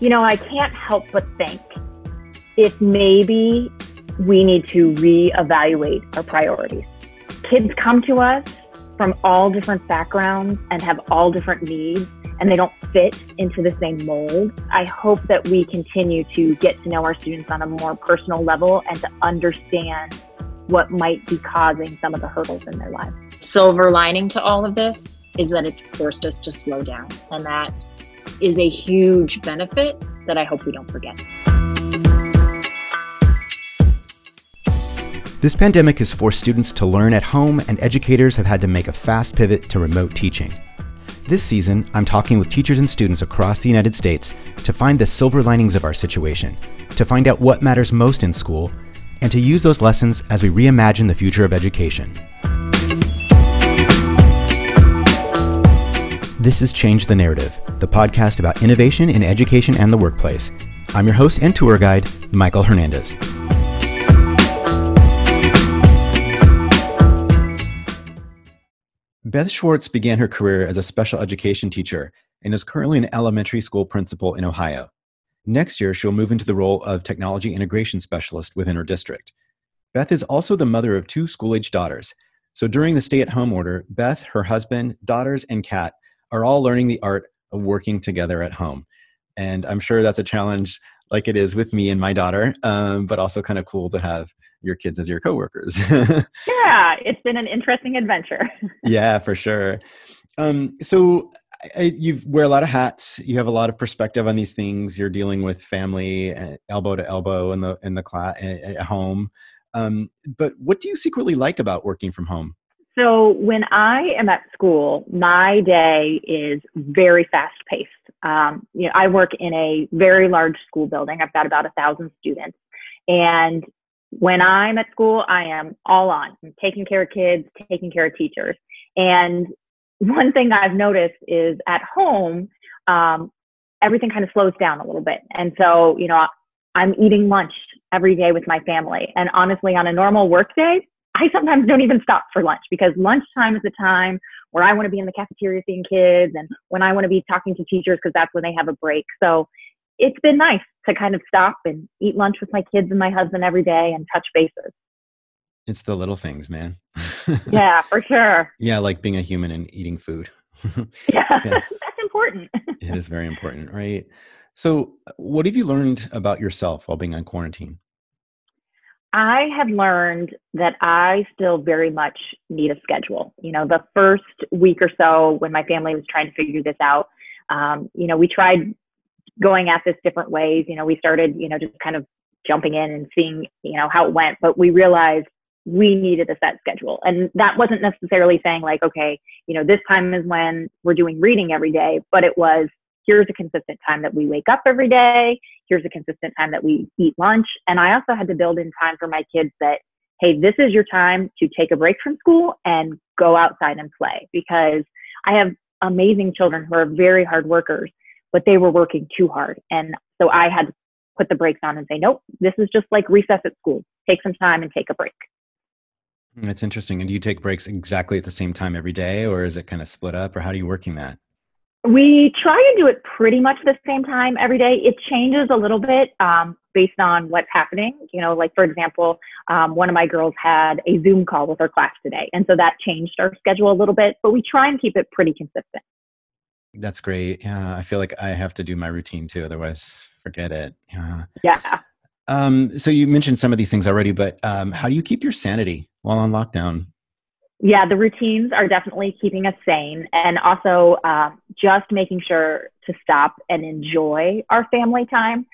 you know, I can't help but think if maybe we need to reevaluate our priorities. Kids come to us from all different backgrounds and have all different needs and they don't fit into the same mold. I hope that we continue to get to know our students on a more personal level and to understand what might be causing some of the hurdles in their lives. Silver lining to all of this is that it's forced us to slow down, and that is a huge benefit that I hope we don't forget. This pandemic has forced students to learn at home, and educators have had to make a fast pivot to remote teaching. This season, I'm talking with teachers and students across the United States to find the silver linings of our situation, to find out what matters most in school, and to use those lessons as we reimagine the future of education. This is Change the Narrative, the podcast about innovation in education and the workplace. I'm your host and tour guide, Michael Hernandez. Beth Schwartz began her career as a special education teacher and is currently an elementary school principal in Ohio. Next year, she'll move into the role of technology integration specialist within her district. Beth is also the mother of two school age daughters. So during the stay at home order, Beth, her husband, daughters, and cat are all learning the art of working together at home. And I'm sure that's a challenge like it is with me and my daughter, um, but also kind of cool to have your kids as your coworkers. yeah, it's been an interesting adventure. yeah, for sure. Um, so you wear a lot of hats. You have a lot of perspective on these things. You're dealing with family, uh, elbow to elbow in the in the class at home. Um, but what do you secretly like about working from home? So when I am at school, my day is very fast paced. Um, you know, I work in a very large school building. I've got about a thousand students, and when I'm at school, I am all on. I'm taking care of kids, taking care of teachers. And one thing I've noticed is at home, um, everything kind of slows down a little bit. And so, you know, I'm eating lunch every day with my family. And honestly, on a normal work day, I sometimes don't even stop for lunch because lunchtime is the time where I want to be in the cafeteria seeing kids and when I want to be talking to teachers because that's when they have a break. So it's been nice to kind of stop and eat lunch with my kids and my husband every day and touch bases. It's the little things, man. yeah, for sure. Yeah, like being a human and eating food. yeah, yeah, that's important. it is very important, right? So, what have you learned about yourself while being on quarantine? I have learned that I still very much need a schedule. You know, the first week or so when my family was trying to figure this out, um, you know, we tried going at this different ways. You know, we started, you know, just kind of jumping in and seeing, you know, how it went, but we realized we needed a set schedule. And that wasn't necessarily saying like, okay, you know, this time is when we're doing reading every day, but it was here's a consistent time that we wake up every day. Here's a consistent time that we eat lunch. And I also had to build in time for my kids that, hey, this is your time to take a break from school and go outside and play because I have amazing children who are very hard workers but they were working too hard. And so I had to put the brakes on and say, nope, this is just like recess at school. Take some time and take a break. That's interesting. And do you take breaks exactly at the same time every day, or is it kind of split up, or how are you working that? We try and do it pretty much the same time every day. It changes a little bit um, based on what's happening. You know, like for example, um, one of my girls had a Zoom call with her class today, and so that changed our schedule a little bit. But we try and keep it pretty consistent. That's great. Yeah, I feel like I have to do my routine too, otherwise, forget it. Yeah. Yeah. Um, so you mentioned some of these things already, but um, how do you keep your sanity while on lockdown? Yeah, the routines are definitely keeping us sane, and also uh, just making sure to stop and enjoy our family time.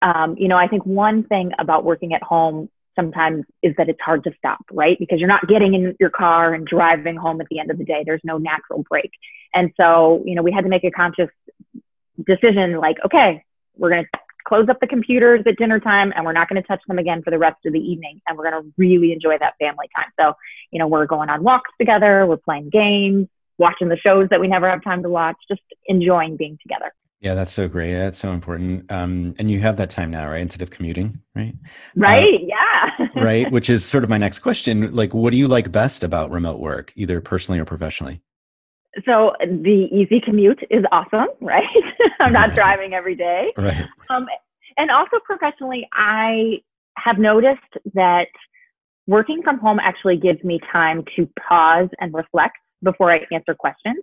Um, you know, I think one thing about working at home sometimes is that it's hard to stop, right? Because you're not getting in your car and driving home at the end of the day. There's no natural break. And so, you know, we had to make a conscious decision like, okay, we're going to close up the computers at dinner time and we're not going to touch them again for the rest of the evening. And we're going to really enjoy that family time. So, you know, we're going on walks together, we're playing games, watching the shows that we never have time to watch, just enjoying being together. Yeah, that's so great. That's so important. Um, and you have that time now, right? Instead of commuting, right? Right. Uh, yeah. right. Which is sort of my next question. Like, what do you like best about remote work, either personally or professionally? So the easy commute is awesome, right? I'm not driving every day. Right. Um, and also professionally, I have noticed that working from home actually gives me time to pause and reflect before I answer questions.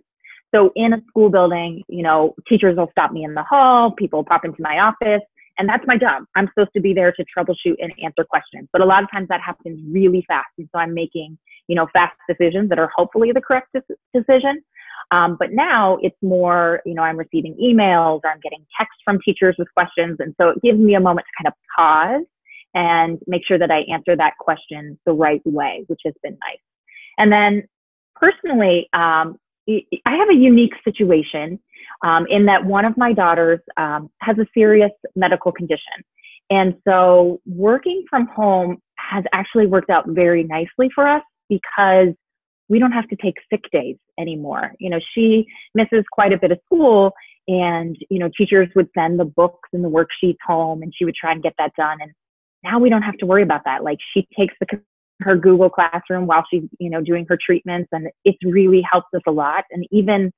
So in a school building, you know, teachers will stop me in the hall, people pop into my office, and that's my job. I'm supposed to be there to troubleshoot and answer questions. But a lot of times that happens really fast. And so I'm making, you know, fast decisions that are hopefully the correct decision. Um, but now it's more, you know, I'm receiving emails or I'm getting texts from teachers with questions. And so it gives me a moment to kind of pause and make sure that I answer that question the right way, which has been nice. And then personally, um, I have a unique situation um, in that one of my daughters um, has a serious medical condition. And so working from home has actually worked out very nicely for us because we don't have to take sick days anymore. You know, she misses quite a bit of school and, you know, teachers would send the books and the worksheets home and she would try and get that done. And now we don't have to worry about that. Like she takes the her Google Classroom while she's, you know, doing her treatments and it's really helped us a lot. And even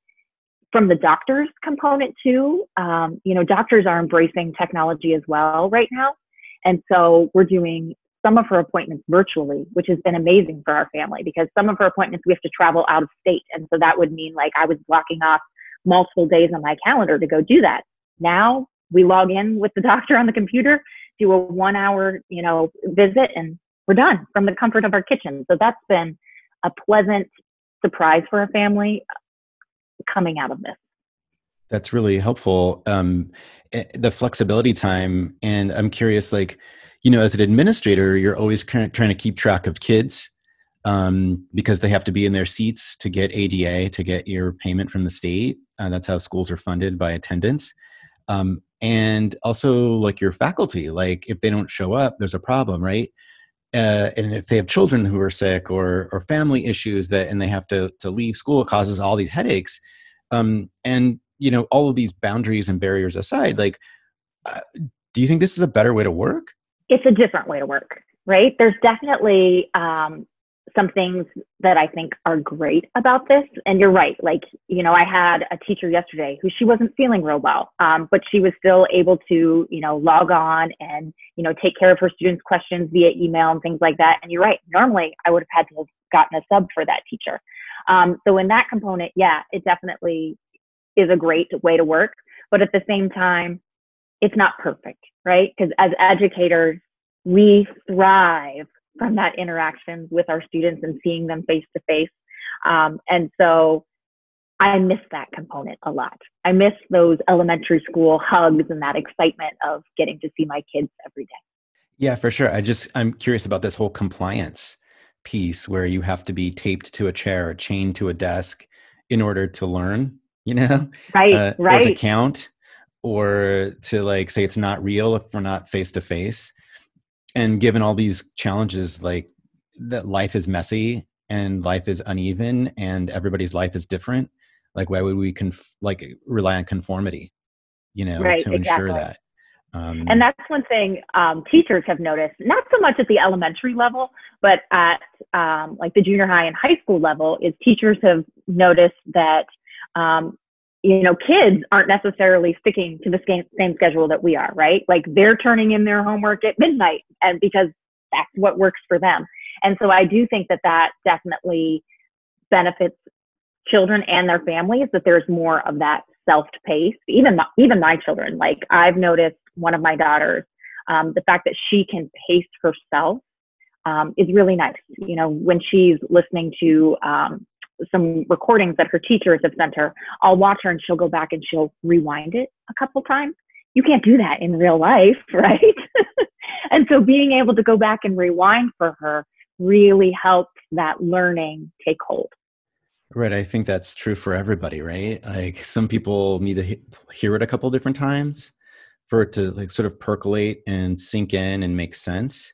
from the doctors component too, um, you know, doctors are embracing technology as well right now. And so we're doing some of her appointments virtually, which has been amazing for our family because some of her appointments we have to travel out of state. And so that would mean like I was blocking off multiple days on my calendar to go do that. Now we log in with the doctor on the computer, do a one hour, you know, visit and we're done from the comfort of our kitchen. So that's been a pleasant surprise for our family coming out of this. That's really helpful. Um, eh, the flexibility time, and I'm curious, like, you know, as an administrator, you're always trying to keep track of kids um, because they have to be in their seats to get ADA, to get your payment from the state. Uh, that's how schools are funded by attendance. Um, and also, like your faculty, like if they don't show up, there's a problem, right? Uh, and if they have children who are sick or or family issues that and they have to to leave school, it causes all these headaches. Um, and you know, all of these boundaries and barriers aside, like, uh, do you think this is a better way to work? It's a different way to work, right? There's definitely um, some things that I think are great about this. And you're right. Like, you know, I had a teacher yesterday who she wasn't feeling real well, um, but she was still able to, you know, log on and, you know, take care of her students' questions via email and things like that. And you're right. Normally, I would have had to have gotten a sub for that teacher. Um, so in that component, yeah, it definitely is a great way to work. But at the same time, it's not perfect, right? Because as educators, we thrive from that interaction with our students and seeing them face to face. And so I miss that component a lot. I miss those elementary school hugs and that excitement of getting to see my kids every day. Yeah, for sure. I just, I'm curious about this whole compliance piece where you have to be taped to a chair or chained to a desk in order to learn, you know? Right, uh, right. Or to count or to like say it's not real if we're not face to face and given all these challenges like that life is messy and life is uneven and everybody's life is different like why would we conf- like rely on conformity you know right, to exactly. ensure that um, and that's one thing um, teachers have noticed not so much at the elementary level but at um, like the junior high and high school level is teachers have noticed that um, you know, kids aren't necessarily sticking to the same, schedule that we are, right? Like they're turning in their homework at midnight and because that's what works for them. And so I do think that that definitely benefits children and their families that there's more of that self-paced. Even my, even my children, like I've noticed one of my daughters, um, the fact that she can pace herself um, is really nice. You know, when she's listening to um, some recordings that her teachers have sent her, I'll watch her and she'll go back and she'll rewind it a couple times. You can't do that in real life, right? and so being able to go back and rewind for her really helps that learning take hold. Right. I think that's true for everybody, right? Like some people need to hear it a couple different times for it to like sort of percolate and sink in and make sense.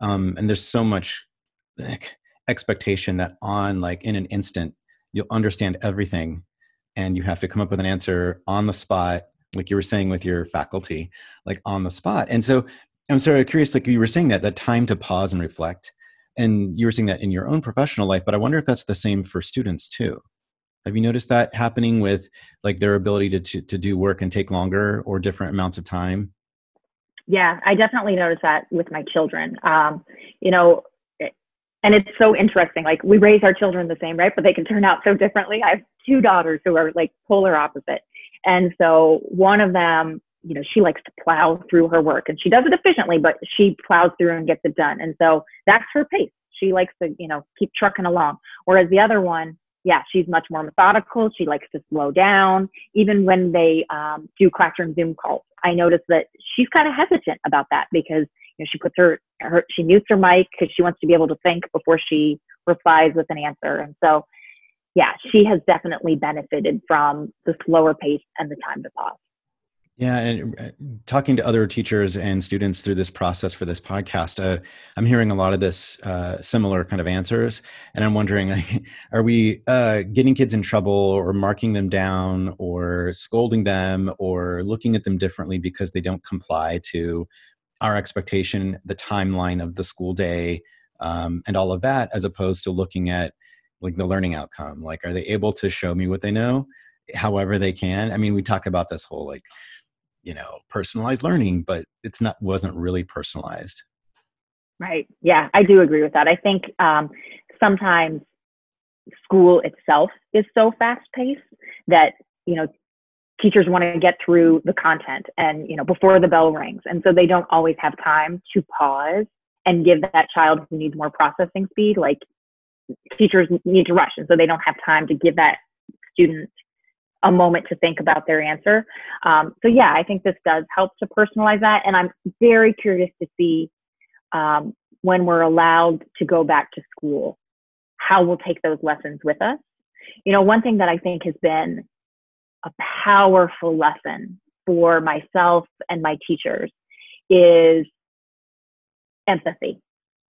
Um, and there's so much like, expectation that on like in an instant you'll understand everything and you have to come up with an answer on the spot like you were saying with your faculty like on the spot and so i'm sort of curious like you were saying that that time to pause and reflect and you were saying that in your own professional life but i wonder if that's the same for students too Have you noticed that happening with like their ability to, to, to do work and take longer or different amounts of time? Yeah, I definitely noticed that with my children. Um, you know, and it's so interesting. Like we raise our children the same, right? But they can turn out so differently. I have two daughters who are like polar opposite. And so one of them, you know, she likes to plow through her work and she does it efficiently, but she plows through and gets it done. And so that's her pace. She likes to, you know, keep trucking along. Whereas the other one, yeah, she's much more methodical. She likes to slow down. Even when they um, do classroom Zoom calls, I notice that she's kind of hesitant about that because know she puts her, her she mutes her mic because she wants to be able to think before she replies with an answer. And so, yeah, she has definitely benefited from the slower pace and the time to pause. Yeah, and uh, talking to other teachers and students through this process for this podcast, uh, I'm hearing a lot of this uh, similar kind of answers, and I'm wondering, like, are we uh, getting kids in trouble, or marking them down, or scolding them, or looking at them differently because they don't comply to our expectation, the timeline of the school day, um, and all of that, as opposed to looking at like the learning outcome? Like, are they able to show me what they know, however they can? I mean, we talk about this whole like you know personalized learning but it's not wasn't really personalized right yeah i do agree with that i think um, sometimes school itself is so fast paced that you know teachers want to get through the content and you know before the bell rings and so they don't always have time to pause and give that child who needs more processing speed like teachers need to rush and so they don't have time to give that student a moment to think about their answer. Um, so yeah, I think this does help to personalize that. And I'm very curious to see um, when we're allowed to go back to school, how we'll take those lessons with us. You know, one thing that I think has been a powerful lesson for myself and my teachers is empathy.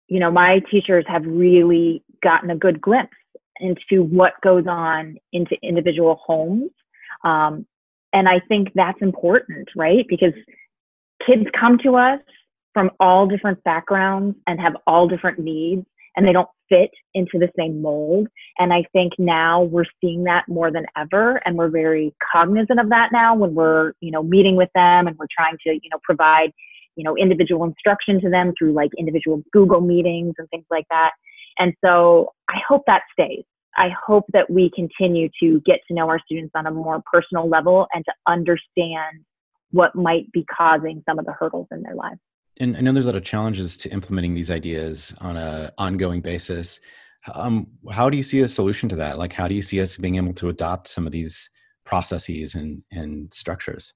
You know, my teachers have really gotten a good glimpse into what goes on into individual homes. Um, and I think that's important, right? Because kids come to us from all different backgrounds and have all different needs and they don't fit into the same mold. And I think now we're seeing that more than ever. And we're very cognizant of that now when we're, you know, meeting with them and we're trying to, you know, provide, you know, individual instruction to them through like individual Google meetings and things like that. And so I hope that stays. I hope that we continue to get to know our students on a more personal level and to understand what might be causing some of the hurdles in their lives. And I know there's a lot of challenges to implementing these ideas on an ongoing basis. Um, how do you see a solution to that? Like, how do you see us being able to adopt some of these processes and, and structures?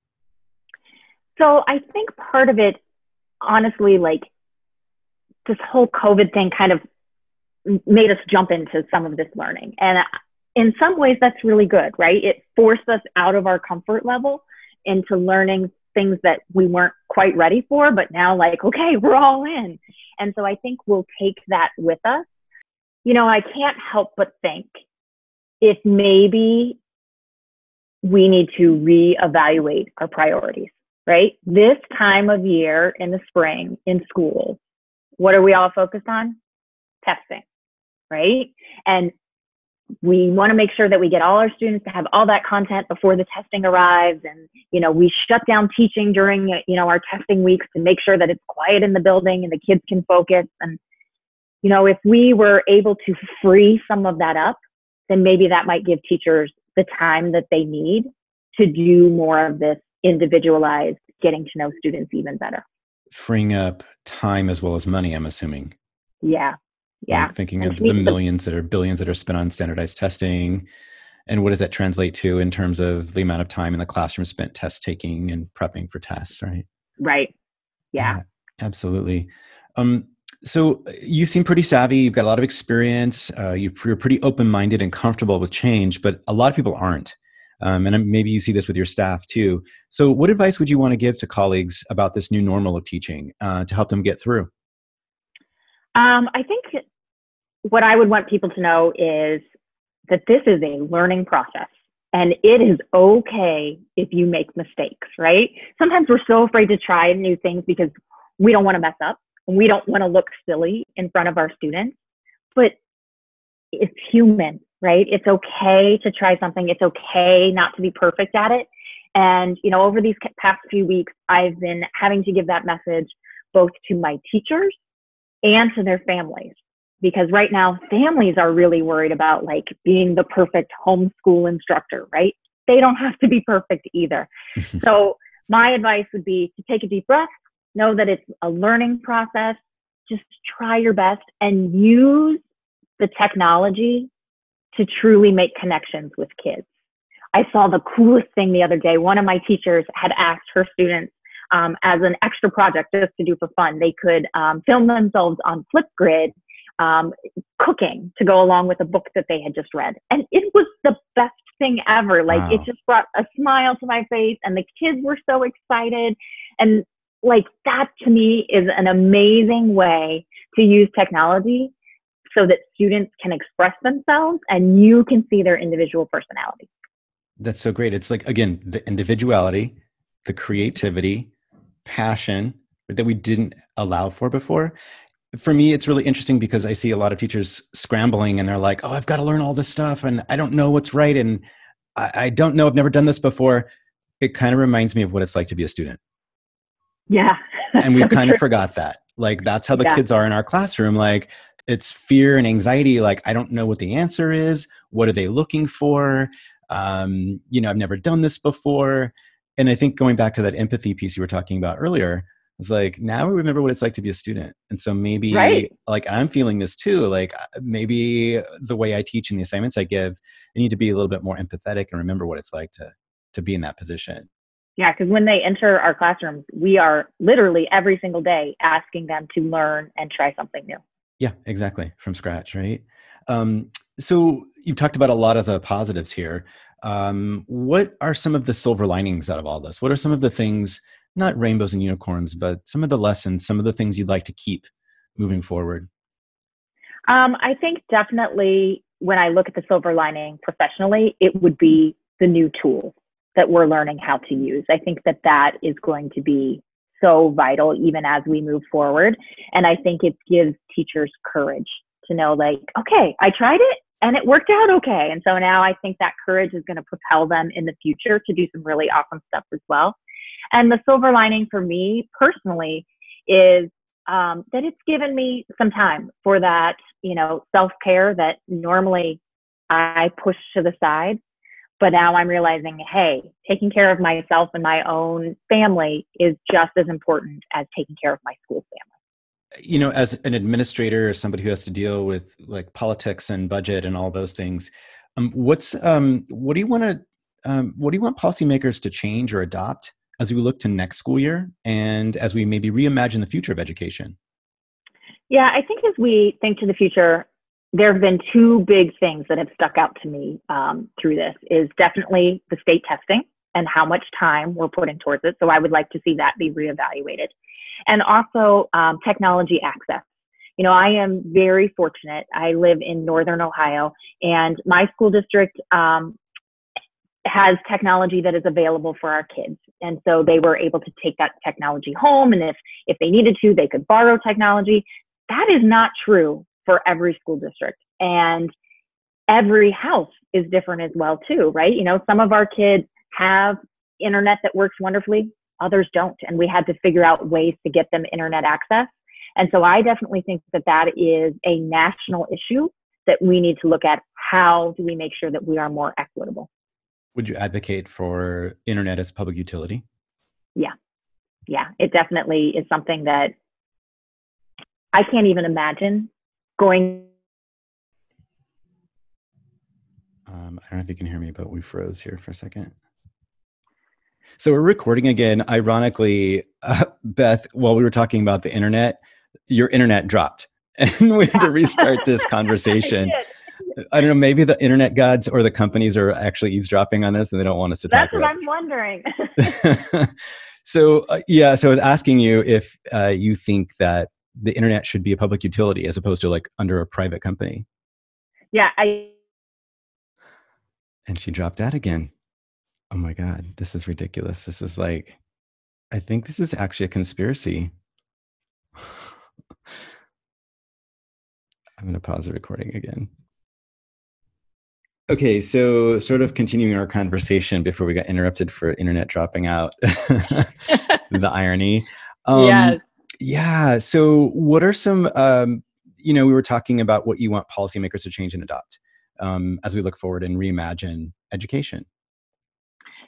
So I think part of it, honestly, like this whole COVID thing kind of made us jump into some of this learning. And in some ways, that's really good, right? It forced us out of our comfort level into learning things that we weren't quite ready for, but now, like, okay, we're all in. And so I think we'll take that with us. You know, I can't help but think if maybe we need to reevaluate our priorities, right? This time of year in the spring in schools, what are we all focused on? Testing right? And we want to make sure that we get all our students to have all that content before the testing arrives and you know we shut down teaching during you know our testing weeks to make sure that it's quiet in the building and the kids can focus. And you know if we were able to free some of that up then maybe that might give teachers the time that they need to do more of this individualized getting to know students even better. Freeing up time as well as money i'm assuming. Yeah yeah. like thinking of the millions that are billions that are spent on standardized testing and what does that translate to in terms of the amount of time in the classroom spent test taking and prepping for tests right? Right. Yeah, yeah absolutely. Um, so uh, you seem pretty savvy you've got a lot of experience uh, you're pretty open-minded and comfortable with change but a lot of people aren't. Um, and maybe you see this with your staff too. So what advice would you want to give to colleagues about this new normal of teaching uh, to help them get through? Um, I think what I would want people to know is that this is a learning process and it is okay if you make mistakes, right? Sometimes we're so afraid to try new things because we don't want to mess up and we don't want to look silly in front of our students, but it's human right? It's okay to try something. It's okay not to be perfect at it. And, you know, over these past few weeks, I've been having to give that message both to my teachers and to their families. Because right now, families are really worried about like being the perfect homeschool instructor, right? They don't have to be perfect either. so, my advice would be to take a deep breath, know that it's a learning process, just try your best and use the technology to truly make connections with kids. I saw the coolest thing the other day. One of my teachers had asked her students um, as an extra project just to do for fun. They could um, film themselves on Flipgrid um, cooking to go along with a book that they had just read. And it was the best thing ever. Like wow. it just brought a smile to my face and the kids were so excited. And like that to me is an amazing way to use technology so that students can express themselves and you can see their individual personality. That's so great. It's like, again, the individuality, the creativity, passion that we didn't allow for before. For me, it's really interesting because I see a lot of teachers scrambling and they're like, oh, I've got to learn all this stuff and I don't know what's right. And I, I don't know, I've never done this before. It kind of reminds me of what it's like to be a student. Yeah. and we kind of forgot that. Like, that's how the yeah. kids are in our classroom. Like, it's fear and anxiety like i don't know what the answer is what are they looking for um, you know i've never done this before and i think going back to that empathy piece you were talking about earlier it's like now we remember what it's like to be a student and so maybe right. like i'm feeling this too like uh, maybe the way i teach and the assignments i give i need to be a little bit more empathetic and remember what it's like to to be in that position yeah because when they enter our classrooms we are literally every single day asking them to learn and try something new yeah, exactly. From scratch, right? Um, so you've talked about a lot of the positives here. Um, what are some of the silver linings out of all this? What are some of the things, not rainbows and unicorns, but some of the lessons, some of the things you'd like to keep moving forward? Um, I think definitely when I look at the silver lining professionally, it would be the new tools that we're learning how to use. I think that that is going to be so vital even as we move forward. And I think it gives teachers courage to know, like, okay, I tried it and it worked out okay. And so now I think that courage is going to propel them in the future to do some really awesome stuff as well. And the silver lining for me personally is um, that it's given me some time for that, you know, self care that normally I push to the side but now I'm realizing, hey, taking care of myself and my own family is just as important as taking care of my school family. You know, as an administrator or somebody who has to deal with like politics and budget and all those things, um, what's um, what do you want to um, what do you want policymakers to change or adopt as we look to next school year and as we maybe reimagine the future of education? Yeah, I think as we think to the future, there have been two big things that have stuck out to me um, through this is definitely the state testing and how much time we're putting towards it. So I would like to see that be reevaluated. And also um, technology access. You know, I am very fortunate. I live in Northern Ohio, and my school district um, has technology that is available for our kids. And so they were able to take that technology home, and if, if they needed to, they could borrow technology. That is not true for every school district. And every house is different as well too, right? You know, some of our kids have internet that works wonderfully, others don't, and we had to figure out ways to get them internet access. And so I definitely think that that is a national issue that we need to look at how do we make sure that we are more equitable. Would you advocate for internet as public utility? Yeah. Yeah, it definitely is something that I can't even imagine going. Um, I don't know if you can hear me, but we froze here for a second. So we're recording again. Ironically, uh, Beth, while we were talking about the internet, your internet dropped, and we had to restart this conversation. I don't know. Maybe the internet gods or the companies are actually eavesdropping on this, and they don't want us to That's talk. That's what I'm wondering. so uh, yeah, so I was asking you if uh, you think that the internet should be a public utility as opposed to like under a private company. Yeah, I. And she dropped out again. Oh my God, this is ridiculous. This is like, I think this is actually a conspiracy. I'm going to pause the recording again. Okay, so sort of continuing our conversation before we got interrupted for internet dropping out, the irony. Um, yes. Yeah. So, what are some, um, you know, we were talking about what you want policymakers to change and adopt um, as we look forward and reimagine education.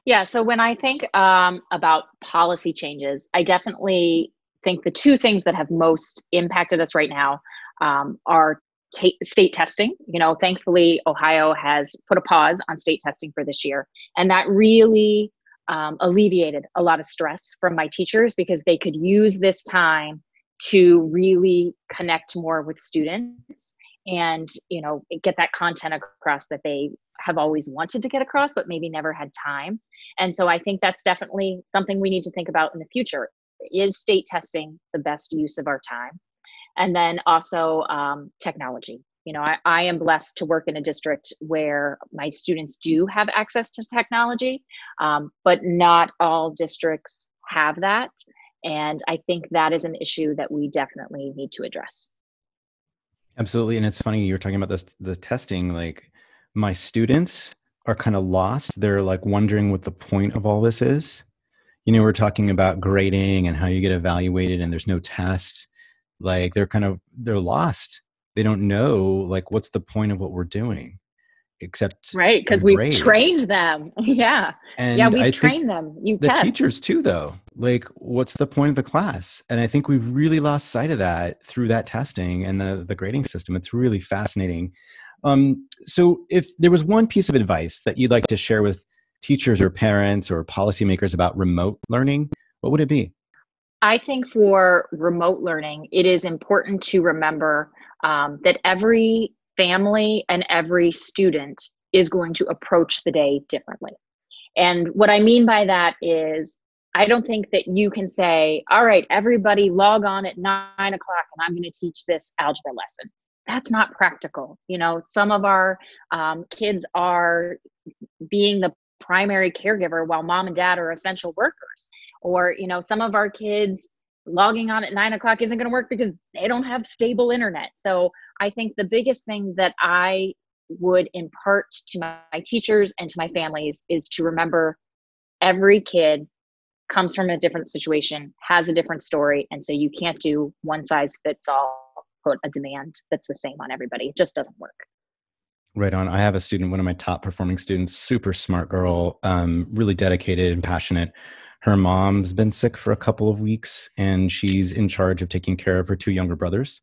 Yeah. So, when I think um, about policy changes, I definitely think the two things that have most impacted us right now um, are t- state testing. You know, thankfully, Ohio has put a pause on state testing for this year, and that really um, alleviated a lot of stress from my teachers because they could use this time to really connect more with students and you know get that content across that they have always wanted to get across but maybe never had time. And so i think that's definitely something we need to think about in the future. Is state testing the best use of our time and then also um, technology. You know I, I, am blessed to work in a district where my students do have access to technology um, but not all districts have that and i think that is an issue that we definitely need to address. Absolutely and it's funny you're talking about this the testing like my students are kind of lost. They're like wondering what the point of all this is. You know we're talking about grading and how you get evaluated and there's no tests like they're kind of they're lost. They don't know like what's the point of what we're doing except right because we've trained them. Yeah. And yeah we've I trained them. You the test. teachers too though. Like what's the point of the class? And i think we've really lost sight of that through that testing and the the grading system. It's really fascinating. Um so if there was one piece of advice that you'd like to share with teachers or parents or policymakers about remote learning what would it be I think for remote learning, it is important to remember um, that every family and every student is going to approach the day differently. And what I mean by that is, I don't think that you can say, all right, everybody log on at nine o'clock and I'm going to teach this algebra lesson. That's not practical. You know, some of our um, kids are being the primary caregiver while mom and dad are essential workers or you know some of our kids logging on at nine o'clock isn't going to work because they don't have stable internet. So i think the biggest thing that i would impart to my, teachers and to my families is to remember every kid comes from a different situation has a different story and so you can't do one size fits all put a demand that's the same on everybody. It just doesn't work. Right on. I have a student, one of my top performing students, super smart girl, um, really dedicated and passionate her mom's been sick for a couple of weeks and she's in charge of taking care of her two younger brothers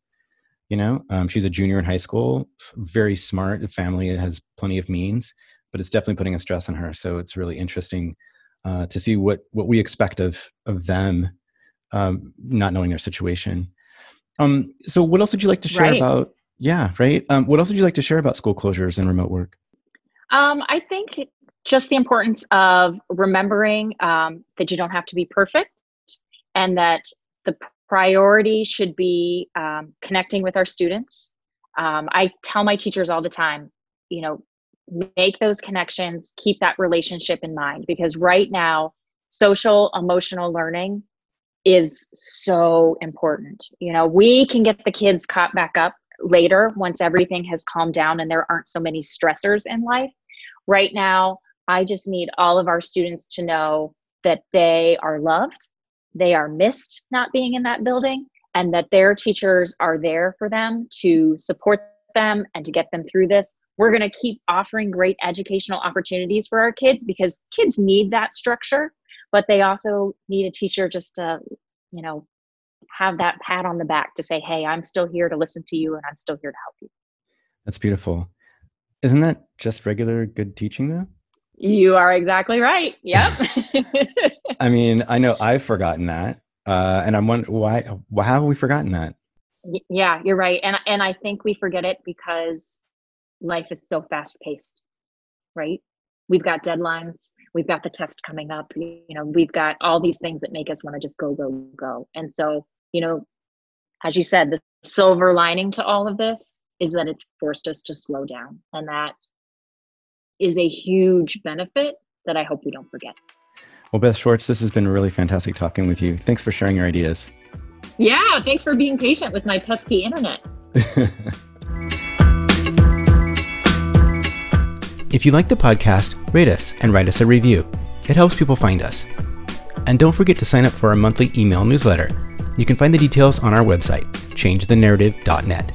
you know? Um, she's a junior in high school very smart family has plenty of means but it's definitely putting a stress on her so it's really interesting uh, to see what what we expect of of them um, not knowing their situation. Um, so what else would you like to share right. about yeah right? Um, what else would you like to share about school closures and remote work? Um, I think just the importance of remembering um, that you don't have to be perfect and that the priority should be um, connecting with our students. Um, I tell my teachers all the time, you know, make those connections, keep that relationship in mind because right now, social emotional learning is so important. You know, we can get the kids caught back up later once everything has calmed down and there aren't so many stressors in life. Right now, I just need all of our students to know that they are loved, they are missed not being in that building, and that their teachers are there for them to support them and to get them through this. We're going to keep offering great educational opportunities for our kids because kids need that structure, but they also need a teacher just to, you know, have that pat on the back to say, hey, I'm still here to listen to you and I'm still here to help you. That's beautiful. Isn't that just regular good teaching though? You are exactly right. Yep. I mean, I know I've forgotten that, uh, and I'm wondering why. Why have we forgotten that? Yeah, you're right, and and I think we forget it because life is so fast paced, right? We've got deadlines. We've got the test coming up. You know, we've got all these things that make us want to just go, go, go. And so, you know, as you said, the silver lining to all of this is that it's forced us to slow down, and that is a huge benefit that I hope we don't forget. Well, Beth Schwartz, this has been really fantastic talking with you. Thanks for sharing your ideas. Yeah, thanks for being patient with my pesky internet. if you like the podcast, rate us and write us a review. It helps people find us. And don't forget to sign up for our monthly email newsletter. You can find the details on our website, changethenarrative.net.